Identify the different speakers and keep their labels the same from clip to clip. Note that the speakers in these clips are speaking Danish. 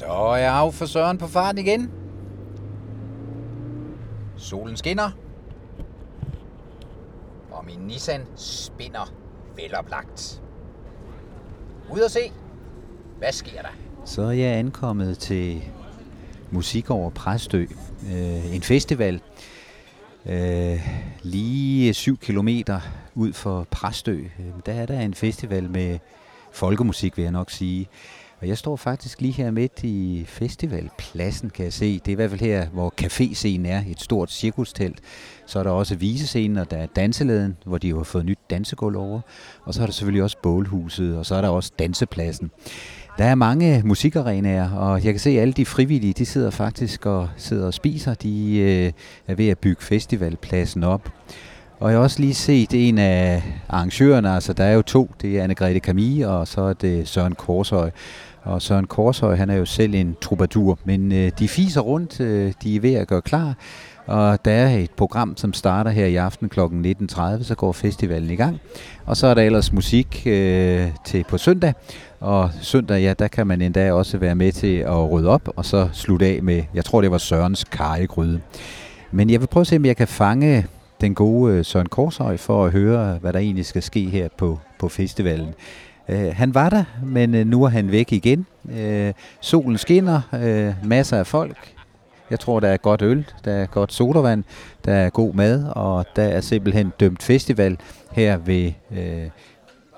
Speaker 1: Så er jeg af for Søren på farten igen. Solen skinner. Og min Nissan spinner veloplagt. Ud og se. Hvad sker der?
Speaker 2: Så er jeg ankommet til Musik over Præstø. Øh, en festival øh, lige 7 kilometer ud for Præstø. Øh, der er der en festival med folkemusik, vil jeg nok sige. Og jeg står faktisk lige her midt i festivalpladsen, kan jeg se. Det er i hvert fald her, hvor caféscenen er, et stort cirkustelt. Så er der også visescenen, og der er danselæden, hvor de jo har fået nyt dansegulv over. Og så er der selvfølgelig også bålhuset, og så er der også dansepladsen. Der er mange musikarenaer, og jeg kan se, at alle de frivillige, de sidder faktisk og sidder og spiser. De øh, er ved at bygge festivalpladsen op. Og jeg har også lige set en af arrangørerne, altså der er jo to, det er Anne-Grethe Camille, og så er det Søren Korshøj. Og Søren Korshøj, han er jo selv en troubadour, men øh, de fiser rundt, øh, de er ved at gøre klar. Og der er et program, som starter her i aften kl. 19.30, så går festivalen i gang. Og så er der ellers musik øh, til på søndag. Og søndag, ja, der kan man endda også være med til at rydde op, og så slutte af med, jeg tror det var Sørens karregryde. Men jeg vil prøve at se, om jeg kan fange den gode øh, Søren Korshøj for at høre, hvad der egentlig skal ske her på, på festivalen. Øh, han var der, men øh, nu er han væk igen. Øh, solen skinner, øh, masser af folk. Jeg tror, der er godt øl, der er godt sodavand, der er god mad, og der er simpelthen dømt festival her ved øh,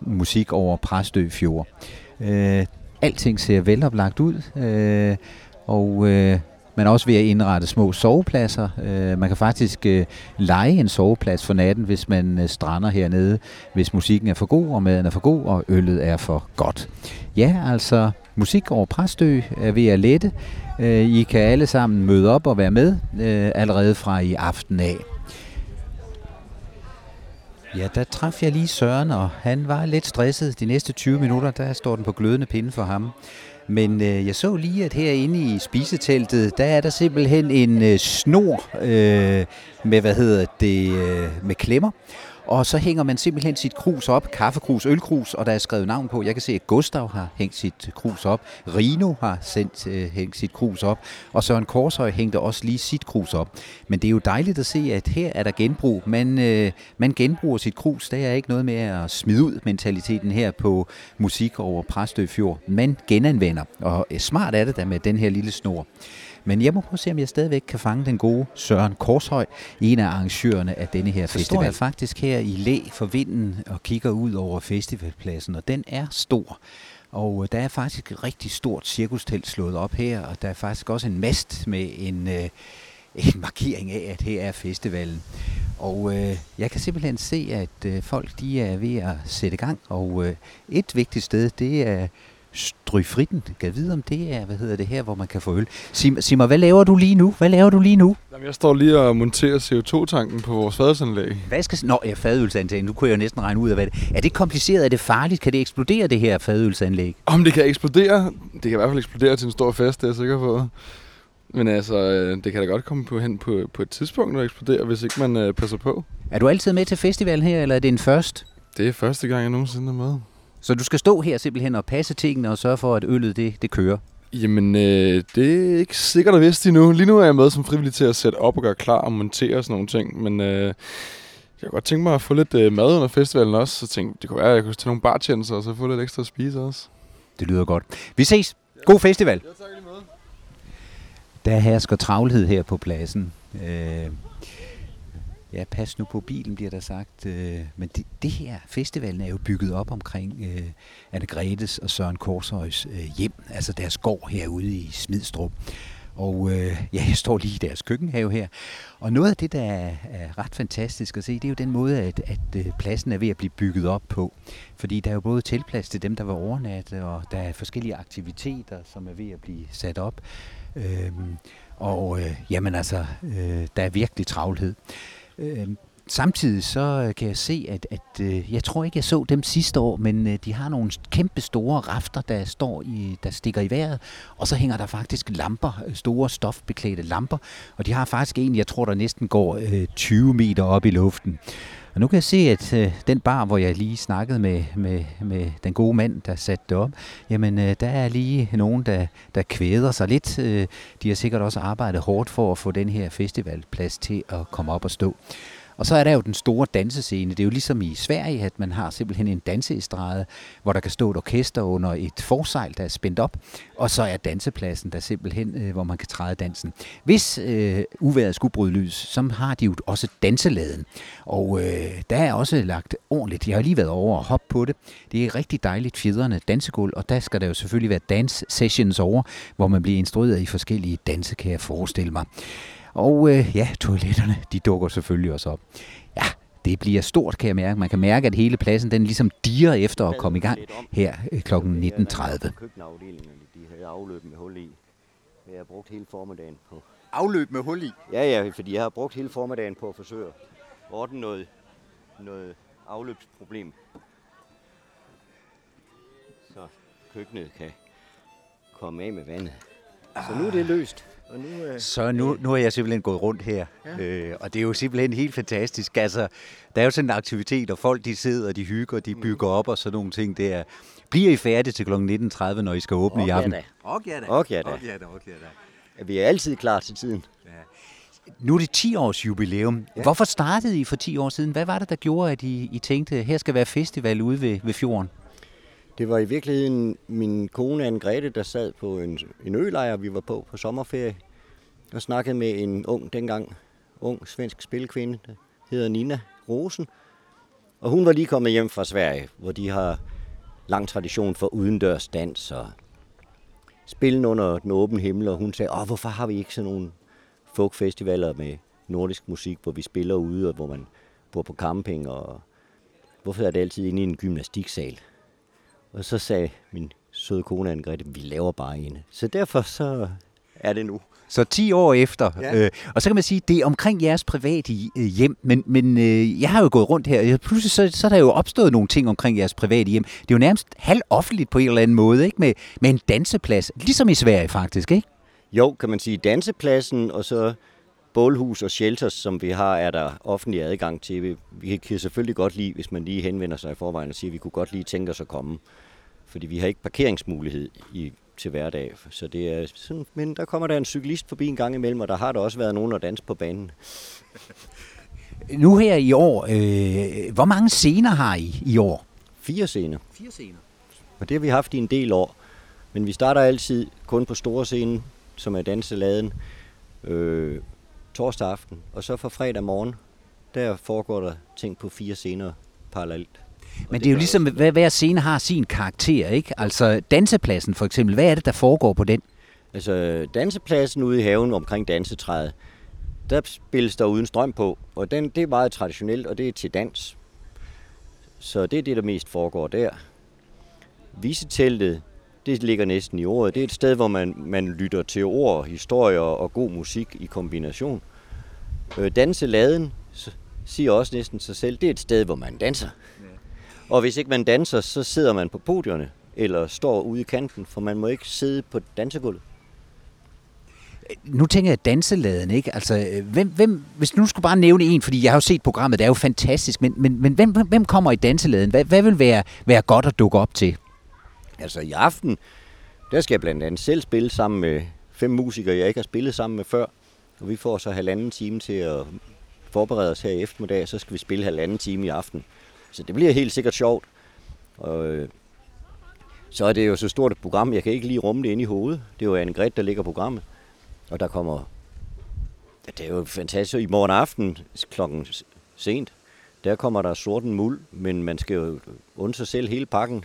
Speaker 2: Musik over Præstø Fjord. Øh, alting ser veloplagt ud, øh, og øh, men også ved at indrette små sovepladser. Øh, man kan faktisk øh, lege en soveplads for natten, hvis man øh, strander hernede, hvis musikken er for god, og maden er for god, og øllet er for godt. Ja, altså musik over Præstø er ved at lette. Øh, I kan alle sammen møde op og være med øh, allerede fra i aften af. Ja, der traf jeg lige Søren, og han var lidt stresset. De næste 20 minutter, der står den på glødende pinde for ham. Men øh, jeg så lige, at herinde i spiseteltet, der er der simpelthen en øh, snor øh, med, hvad hedder det, øh, med klemmer. Og så hænger man simpelthen sit krus op, kaffekrus, ølkrus, og der er skrevet navn på. Jeg kan se, at Gustav har hængt sit krus op. Rino har sendt øh, hængt sit krus op. Og Søren Korshøj hængte også lige sit krus op. Men det er jo dejligt at se, at her er der genbrug. Man, øh, man genbruger sit krus. Der er ikke noget med at smide ud mentaliteten her på musik over Præstø Fjord. Man genanvender. Og øh, smart er det da med den her lille snor. Men jeg må prøve at se, om jeg stadigvæk kan fange den gode Søren Korshøj, en af arrangørerne af denne her
Speaker 1: Så står
Speaker 2: festival.
Speaker 1: jeg
Speaker 2: faktisk her i læ for vinden og kigger ud over festivalpladsen, og den er stor. Og øh, der er faktisk et rigtig stort cirkustelt slået op her, og der er faktisk også en mast med en, øh, en markering af, at her er festivalen. Og øh, jeg kan simpelthen se, at øh, folk de er ved at sætte gang, og øh, et vigtigt sted, det er Stryfritten. Kan vide, om det er, hvad hedder det her, hvor man kan få øl. Sig, sig mig, hvad laver du lige nu? Hvad laver du lige nu?
Speaker 3: Jamen, jeg står lige og monterer CO2-tanken på vores fadelsanlæg.
Speaker 2: Hvad skal... Nå, ja, fadølsanlæg. Nu kunne jeg jo næsten regne ud af, hvad det er. det kompliceret? Er det farligt? Kan det eksplodere, det her fadølsanlæg?
Speaker 3: Om det kan eksplodere? Det kan i hvert fald eksplodere til en stor fest, det er jeg sikker på. Men altså, øh, det kan da godt komme på hen på, på et tidspunkt at eksplodere, hvis ikke man øh, passer på.
Speaker 2: Er du altid med til festivalen her, eller er det en først?
Speaker 3: Det er første gang, jeg nogensinde er med.
Speaker 2: Så du skal stå her simpelthen og passe tingene og sørge for, at øllet det, det kører?
Speaker 3: Jamen, øh, det er ikke sikkert at vidste endnu. Lige nu er jeg med som frivillig til at sætte op og gøre klar og montere og sådan nogle ting. Men øh, jeg kunne godt tænke mig at få lidt øh, mad under festivalen også. Så tænkte det kunne være, at jeg kunne tage nogle bartjenester og så få lidt ekstra at spise også.
Speaker 2: Det lyder godt. Vi ses. God festival.
Speaker 3: Ja, tak lige måde.
Speaker 2: Der hersker travlhed her på pladsen. Øh, ja, pas nu på bilen, bliver der sagt. Øh, men det, det her, festivalen er jo bygget op omkring øh, Anne Gretes og Søren Korshøjs øh, hjem, altså deres gård herude i Smidstrup. Og øh, ja, jeg står lige i deres køkkenhave her. Og noget af det, der er, er ret fantastisk at se, det er jo den måde, at, at øh, pladsen er ved at blive bygget op på. Fordi der er jo både tilplads til dem, der var overnatte, og der er forskellige aktiviteter, som er ved at blive sat op. Øhm, og øh, jamen altså, øh, der er virkelig travlhed. Øh, samtidig så øh, kan jeg se, at, at øh, jeg tror ikke, jeg så dem sidste år, men øh, de har nogle kæmpe store rafter, der står i, der stikker i vejret, og så hænger der faktisk lamper, store stofbeklædte lamper, og de har faktisk en, jeg tror, der næsten går øh, 20 meter op i luften. Og nu kan jeg se, at øh, den bar, hvor jeg lige snakkede med, med, med den gode mand, der satte det op, jamen øh, der er lige nogen, der, der kvæder sig lidt. Øh, de har sikkert også arbejdet hårdt for at få den her festivalplads til at komme op og stå. Og så er der jo den store dansescene. Det er jo ligesom i Sverige, at man har simpelthen en danseestrade, hvor der kan stå et orkester under et forsejl, der er spændt op. Og så er dansepladsen der simpelthen, øh, hvor man kan træde dansen. Hvis øh, uværet skulle bryde lys, så har de jo også danseladen. Og øh, der er også lagt ordentligt. Jeg har lige været over og hoppe på det. Det er rigtig dejligt fjedrende dansegulv, og der skal der jo selvfølgelig være dance sessions over, hvor man bliver instrueret i forskellige danse, kan jeg forestille mig. Og øh, ja, toiletterne, de dukker selvfølgelig også op. Ja, det bliver stort, kan jeg mærke. Man kan mærke, at hele pladsen, den ligesom diger efter at komme i gang her øh, kl. 19.30.
Speaker 4: Køkkenafdelingen, de havde afløb med hul i. Jeg har brugt hele formiddagen på.
Speaker 2: Afløb med hul i?
Speaker 4: Ja, ja, fordi jeg har brugt hele formiddagen på at forsøge at ordne noget, noget afløbsproblem. Så køkkenet kan komme af med vandet. Så nu er det løst. Og nu, øh,
Speaker 2: Så nu, nu er jeg simpelthen gået rundt her, ja. øh, og det er jo simpelthen helt fantastisk. Altså, der er jo sådan en aktivitet, og folk de sidder, de hygger, de bygger op og sådan nogle ting der. Bliver I færdige til kl. 19.30, når I skal åbne
Speaker 4: Ok,
Speaker 2: i aften?
Speaker 4: ja da.
Speaker 2: Ok, ja da.
Speaker 4: Ok, ja da.
Speaker 2: Ok, ja da. Ja
Speaker 4: vi er altid klar til tiden.
Speaker 2: Nu er det 10 års jubilæum. Ja. Hvorfor startede I for 10 år siden? Hvad var det, der gjorde, at I, I tænkte, her skal være festival ude ved, ved fjorden?
Speaker 4: Det var i virkeligheden min kone Anne-Grethe, der sad på en, en ølejr, vi var på på sommerferie, og snakkede med en ung, dengang ung svensk spilkvinde, der hedder Nina Rosen. Og hun var lige kommet hjem fra Sverige, hvor de har lang tradition for udendørs dans og spillen under den åbne himmel, og hun sagde, Åh, hvorfor har vi ikke sådan nogle folkfestivaler med nordisk musik, hvor vi spiller ude, og hvor man bor på camping, og hvorfor er det altid inde i en gymnastiksal? Og så sagde min søde kone Anne-Grethe, vi laver bare en. Så derfor så er det nu.
Speaker 2: Så 10 år efter. Ja.
Speaker 4: Ja.
Speaker 2: Øh, og så kan man sige, det er omkring jeres private øh, hjem, men, men øh, jeg har jo gået rundt her, og pludselig så, så er der jo opstået nogle ting omkring jeres private hjem. Det er jo nærmest halvoffentligt på en eller anden måde, ikke? Med, med en danseplads, ligesom i Sverige faktisk, ikke?
Speaker 4: Jo, kan man sige, dansepladsen og så bålhus og shelters, som vi har, er der offentlig adgang til. Vi, kan selvfølgelig godt lide, hvis man lige henvender sig i forvejen og siger, at vi kunne godt lige tænke os at komme. Fordi vi har ikke parkeringsmulighed i, til hverdag. Så det er sådan, men der kommer der en cyklist forbi en gang imellem, og der har der også været nogen at danse på banen.
Speaker 2: Nu her i år, øh, hvor mange scener har I i år?
Speaker 4: Fire scener.
Speaker 2: Fire scener.
Speaker 4: Og det har vi haft i en del år. Men vi starter altid kun på store scenen, som er danseladen, øh, torsdag aften. Og så fra fredag morgen, der foregår der ting på fire scener parallelt.
Speaker 2: Men det er jo ligesom, hver, hver scene har sin karakter, ikke? Altså dansepladsen for eksempel, hvad er det, der foregår på den?
Speaker 4: Altså dansepladsen ude i haven omkring dansetræet, der spilles der uden strøm på. Og den, det er meget traditionelt, og det er til dans. Så det er det, der mest foregår der. Viseteltet, det ligger næsten i ordet. Det er et sted, hvor man, man lytter til ord, historier og god musik i kombination. Øh, danseladen siger også næsten sig selv, det er et sted, hvor man danser. Og hvis ikke man danser, så sidder man på podierne eller står ude i kanten, for man må ikke sidde på dansegulvet.
Speaker 2: Nu tænker jeg danseladen, ikke? Altså, øh, hvem, hvem, hvis nu skulle bare nævne en, fordi jeg har jo set programmet, det er jo fantastisk, men, men, men hvem, hvem kommer i danseladen? Hvad, hvad vil være, være godt at dukke op til?
Speaker 4: Altså i aften, der skal jeg blandt andet selv spille sammen med fem musikere, jeg ikke har spillet sammen med før. Og vi får så halvanden time til at forberede os her i eftermiddag, så skal vi spille halvanden time i aften. Så det bliver helt sikkert sjovt. Og øh, så er det jo så stort et program, jeg kan ikke lige rumme det ind i hovedet. Det er jo Anne Gret, der ligger programmet. Og der kommer... Ja, det er jo fantastisk. I morgen aften klokken sent, der kommer der sorten muld, men man skal jo undre sig selv hele pakken.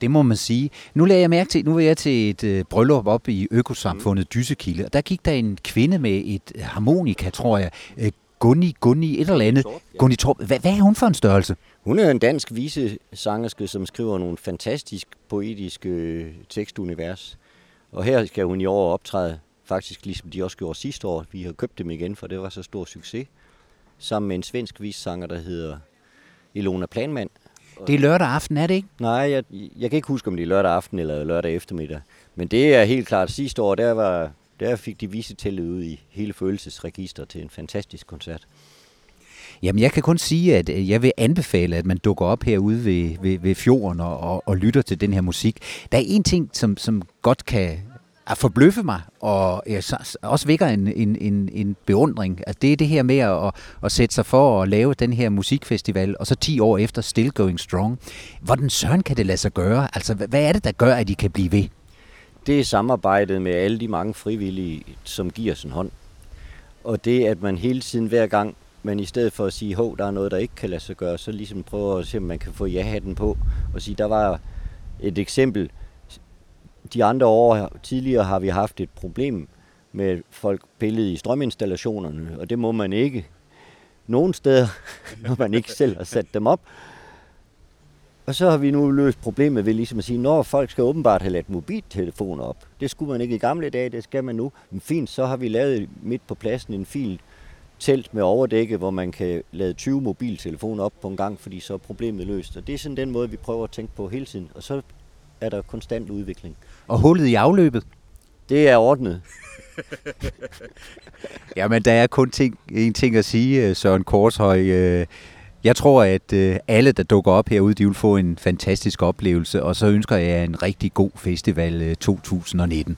Speaker 2: Det må man sige. Nu lagde jeg mærke til, nu var jeg til et øh, bryllup op i økosamfundet Dyssekilde, og der gik der en kvinde med et harmonika, tror jeg. Øh, Gunni, Gunni, et eller andet.
Speaker 4: Torp, ja.
Speaker 2: Gunni Torp. Hvad, hvad er hun for en størrelse?
Speaker 4: Hun er en dansk visesangerske, som skriver nogle fantastisk poetiske øh, tekstunivers. Og her skal hun i år optræde, faktisk ligesom de også gjorde sidste år. Vi har købt dem igen, for det var så stor succes. sammen med en svensk vissanger, der hedder Ilona Planmand.
Speaker 2: Det er lørdag aften, er det ikke?
Speaker 4: Nej, jeg, jeg kan ikke huske, om det er lørdag aften eller lørdag eftermiddag. Men det er helt klart, sidste år, der, var, der fik de visetællet ud i hele følelsesregister til en fantastisk koncert.
Speaker 2: Jamen, jeg kan kun sige, at øh, jeg vil anbefale, at man dukker op herude ved, ved, ved fjorden og, og, og lytter til den her musik. Der er en ting, som, som godt kan at forbløffe mig, og ja, så, også vækker en, en, en, en beundring. Altså, det er det her med at, at sætte sig for at lave den her musikfestival, og så 10 år efter Still Going Strong. Hvordan søren kan det lade sig gøre? Altså, hvad er det, der gør, at de kan blive ved?
Speaker 4: Det er samarbejdet med alle de mange frivillige, som giver sin hånd. Og det, at man hele tiden hver gang men i stedet for at sige, hov, der er noget, der ikke kan lade sig gøre, så ligesom prøve at se, om man kan få ja-hatten på, og sige, der var et eksempel. De andre år tidligere har vi haft et problem med folk pillet i strøminstallationerne, og det må man ikke nogen steder, når man ikke selv har sat dem op. Og så har vi nu løst problemet ved ligesom at sige, når folk skal åbenbart have ladt mobiltelefoner op. Det skulle man ikke i gamle dage, det skal man nu. Men fint, så har vi lavet midt på pladsen en fil, telt med overdække, hvor man kan lade 20 mobiltelefoner op på en gang, fordi så er problemet løst. Og det er sådan den måde, vi prøver at tænke på hele tiden. Og så er der konstant udvikling.
Speaker 2: Og hullet i afløbet?
Speaker 4: Det er ordnet.
Speaker 2: Jamen, der er kun ting, en ting at sige, øh, Søren Korshøj. Øh, jeg tror, at øh, alle, der dukker op herude, de vil få en fantastisk oplevelse, og så ønsker jeg en rigtig god festival 2019.